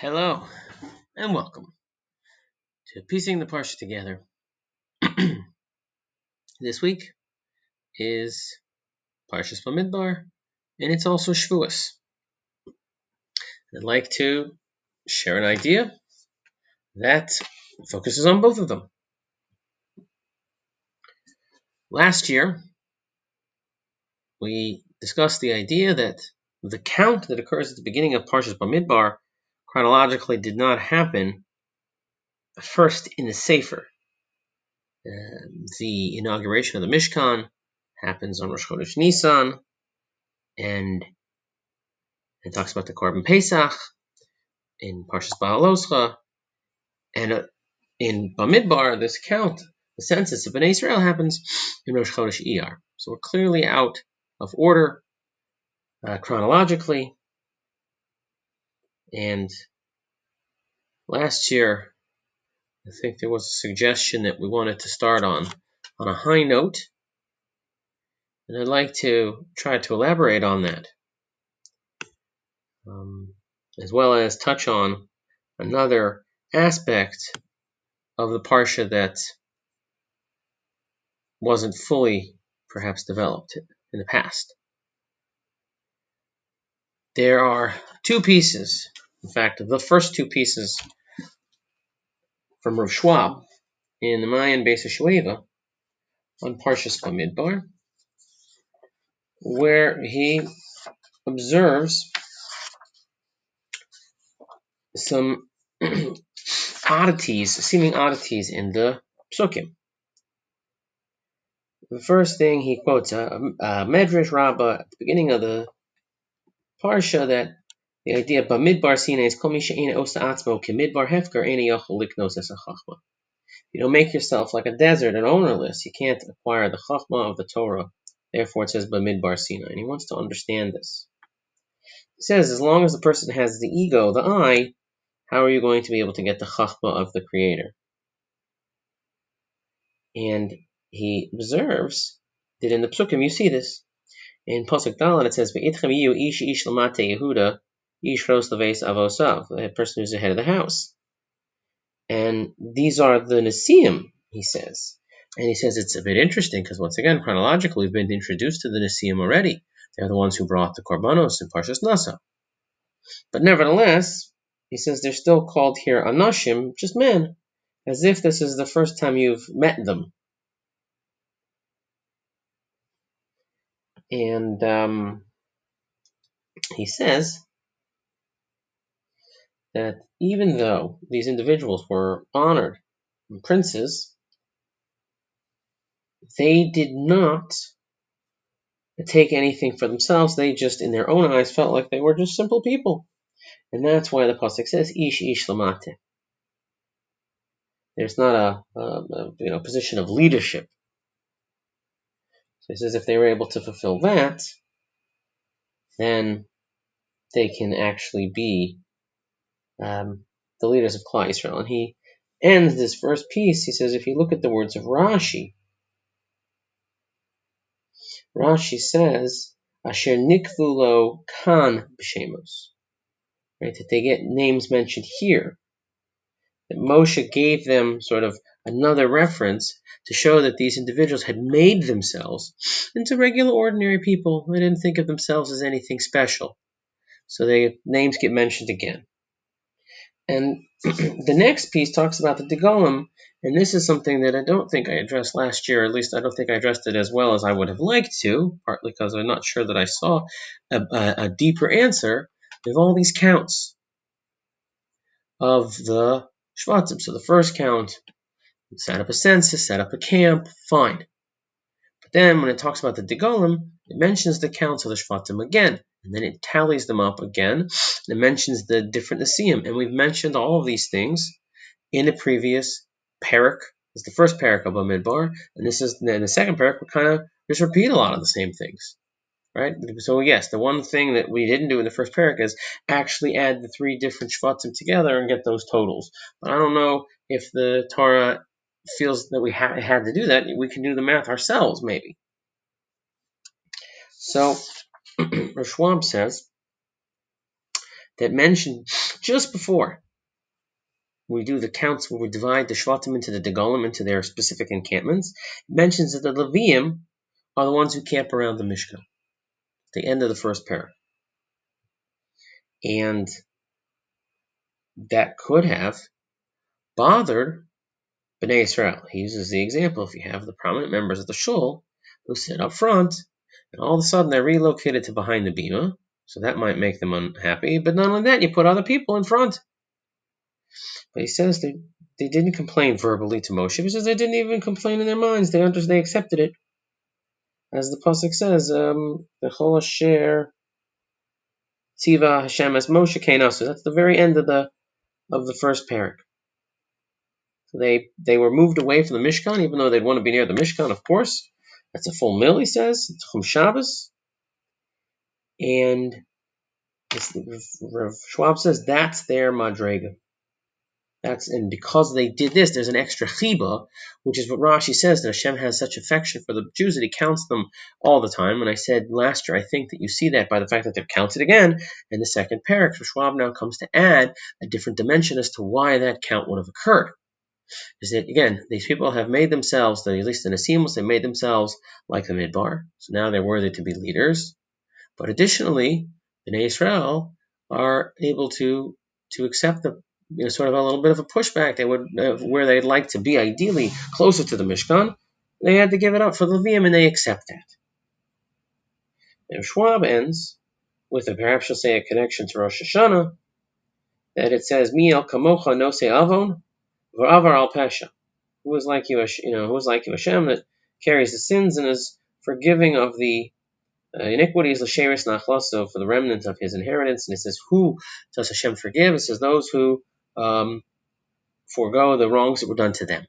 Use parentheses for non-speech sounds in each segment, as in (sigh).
Hello and welcome to Piecing the Parsha Together. (clears throat) this week is Parshas Bamidbar and it's also Shavuos. I'd like to share an idea that focuses on both of them. Last year, we discussed the idea that the count that occurs at the beginning of Parshas Bamidbar chronologically did not happen first in the Sefer. Uh, the inauguration of the Mishkan happens on Rosh Chodesh Nisan, and it talks about the Korban Pesach in Parshas Behaaloscha, and uh, in Bamidbar, this count, the census of Bnei Israel happens in Rosh Chodesh Iyar. So we're clearly out of order uh, chronologically, and last year, I think there was a suggestion that we wanted to start on on a high note, and I'd like to try to elaborate on that, um, as well as touch on another aspect of the parsha that wasn't fully, perhaps, developed in the past. There are two pieces in fact, the first two pieces from Rav Schwab in the Mayan Beis Shueva on Parshas Bamidbar, where he observes some (clears throat) oddities, seeming oddities in the psukim. The first thing he quotes a, a Medrash Rabbah at the beginning of the parsha that the idea is osa atzmo hefker liknos es chachma. You don't make yourself like a desert and ownerless. You can't acquire the chachma of the Torah. Therefore, it says Bamidbar Sinai. And he wants to understand this. He says, as long as the person has the ego, the I, how are you going to be able to get the chachma of the Creator? And he observes that in the psukim you see this. In Pasuk Dalet it says, "Ve'itchem yu ish ish lamate Yehuda Yishros Leves Avosav, the person who's the head of the house. And these are the Nesiim, he says. And he says it's a bit interesting because once again, chronologically, we've been introduced to the Nesiim already. They're the ones who brought the Korbanos in Parshas Nasa. But nevertheless, he says they're still called here Anashim, just men, as if this is the first time you've met them. And um, he says that even though these individuals were honored princes, they did not take anything for themselves. They just, in their own eyes, felt like they were just simple people. And that's why the Pasuk says, Ish Ish Lamate. There's not a, a, a you know, position of leadership. So he says if they were able to fulfill that, then they can actually be um, the leaders of Klal Yisrael. And he ends this first piece, he says, if you look at the words of Rashi, Rashi says, Asher nikvulo kan b'shemos. Right, that they get names mentioned here. That Moshe gave them sort of another reference to show that these individuals had made themselves into regular, ordinary people. They didn't think of themselves as anything special. So their names get mentioned again. And the next piece talks about the Degolim, and this is something that I don't think I addressed last year, at least I don't think I addressed it as well as I would have liked to, partly because I'm not sure that I saw a, a, a deeper answer with all these counts of the Shvatim. So the first count, set up a census, set up a camp, fine. But then when it talks about the Degolim, it mentions the counts of the Shvatim again. And then it tallies them up again. It mentions the different Nesiim. And we've mentioned all of these things in the previous parak. It's the first parak of Bamidbar. And this is in the second parak, we kind of just repeat a lot of the same things. Right? So yes, the one thing that we didn't do in the first parak is actually add the three different Shvatim together and get those totals. But I don't know if the Torah feels that we ha- had to do that. We can do the math ourselves, maybe. So Schwab says that mentioned just before we do the counts where we divide the Shvatim into the Degolim into their specific encampments, mentions that the Leviim are the ones who camp around the Mishkan. The end of the first pair. And that could have bothered Bnei Israel. He uses the example if you have the prominent members of the shul who sit up front, and all of a sudden they're relocated to behind the bima, so that might make them unhappy. But not only that, you put other people in front. But he says they, they didn't complain verbally to Moshe. He says they didn't even complain in their minds. They understood, they accepted it. As the pasuk says, um, the chol asher tzivah Hashem as Moshe So That's the very end of the of the first parak. So they they were moved away from the Mishkan, even though they'd want to be near the Mishkan, of course. That's a full mill, he says. It's Chum Shabbos. And Rav Schwab says that's their madrega. That's and because they did this, there's an extra chiba, which is what Rashi says that Hashem has such affection for the Jews that He counts them all the time. And I said last year, I think that you see that by the fact that they're counted again in the second parak. So Schwab now comes to add a different dimension as to why that count would have occurred. Is that again, these people have made themselves, at least in the Asimus, they made themselves like the Midbar. So now they're worthy to be leaders. But additionally, Bnei Israel are able to to accept the you know, sort of a little bit of a pushback. They would uh, where they'd like to be ideally closer to the Mishkan. They had to give it up for the Leviim, and they accept that. And Schwab ends with a perhaps you'll say a connection to Rosh Hashanah that it says Mi el kamocha nosei avon v'avar al pesha. Who is like you, you know, who is like you, Hashem, that carries the sins and is forgiving of the uh, iniquities l'sheris nachlaso for the remnant of his inheritance. And it says, who does Hashem forgive? It says those who um, forego the wrongs that were done to them.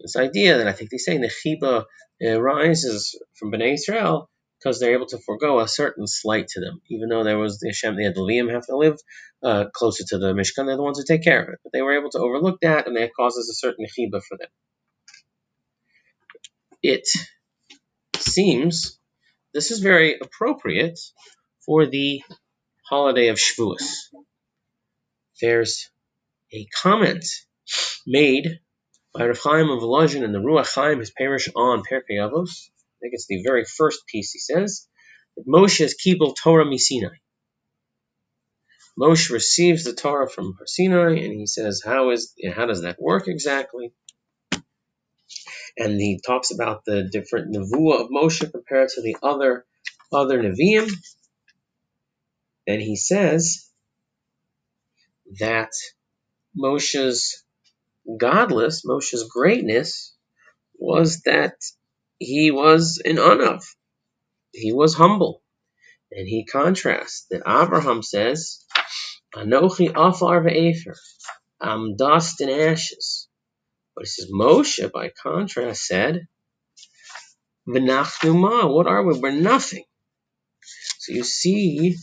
This idea that I think they say in the Chiba arises from Bnei Israel because they're able to forego a certain slight to them, even though there was the Hashem, they had the Leviim have to live uh, closer to the Mishkan, they're the ones who take care of it. But they were able to overlook that, and that causes a certain chiba for them. It seems this is very appropriate for the holiday of Shavuos there's a comment made by Rav Chaim of Volozhin in the Ruach Chaim, his perush on Pirkei Avos. I think it's the very first piece. He says that Moshe is kibel Torah Misinai. Moshe receives the Torah from Sinai, and he says, "How is how does that work exactly?" And he talks about the different nevuah of Moshe compared to the other other neviim. And he says that Moshe's gadlus, Moshe's greatness, was that he was an anav. He was humble. And he contrasts that Abraham says, Anochi afar ve'efer, I'm dust and ashes. But he says, Moshe, by contrast, said, V'nachnu ma, what are we? We're nothing. So you see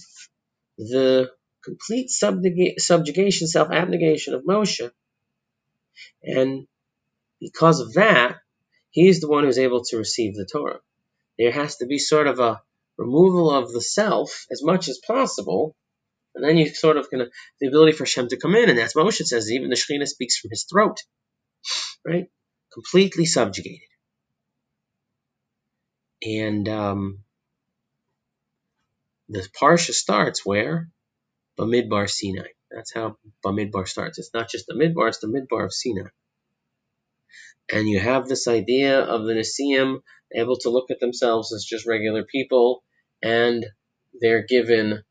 the complete subjugation, self abnegation of Moshe. And because of that, he's the one who's able to receive the Torah. There has to be sort of a removal of the self as much as possible, and then you sort of can the ability for Shem to come in, and that's what Moshe says. Even the Shekhinah speaks from his throat, right? Completely subjugated. And um, the parsha starts where Bamidbar Sinai. That's how Bamidbar starts. It's not just the Midbar, it's the Midbar of Sinai. And you have this idea of the Nesiim able to look at themselves as just regular people, and they're given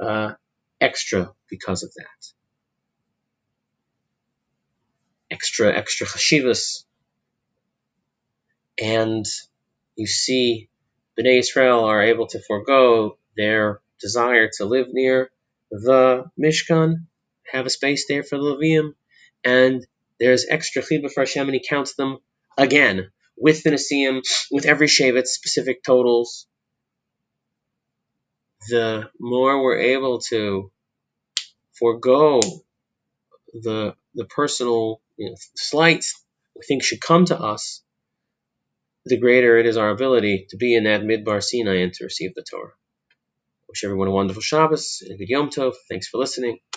uh, extra because of that. Extra, extra chashivas. And you see, Bnei Israel are able to forego their desire to live near the Mishkan, have a space there for the Leviim, and there's extra chibah for Hashem, and he counts them again with the Nasiim, with every Shevet, specific totals. The more we're able to forego the the personal you know, slights we think should come to us, the greater it is our ability to be in that midbar Sinai and to receive the Torah. Wish everyone a wonderful Shabbos and a good Yom Tov. Thanks for listening.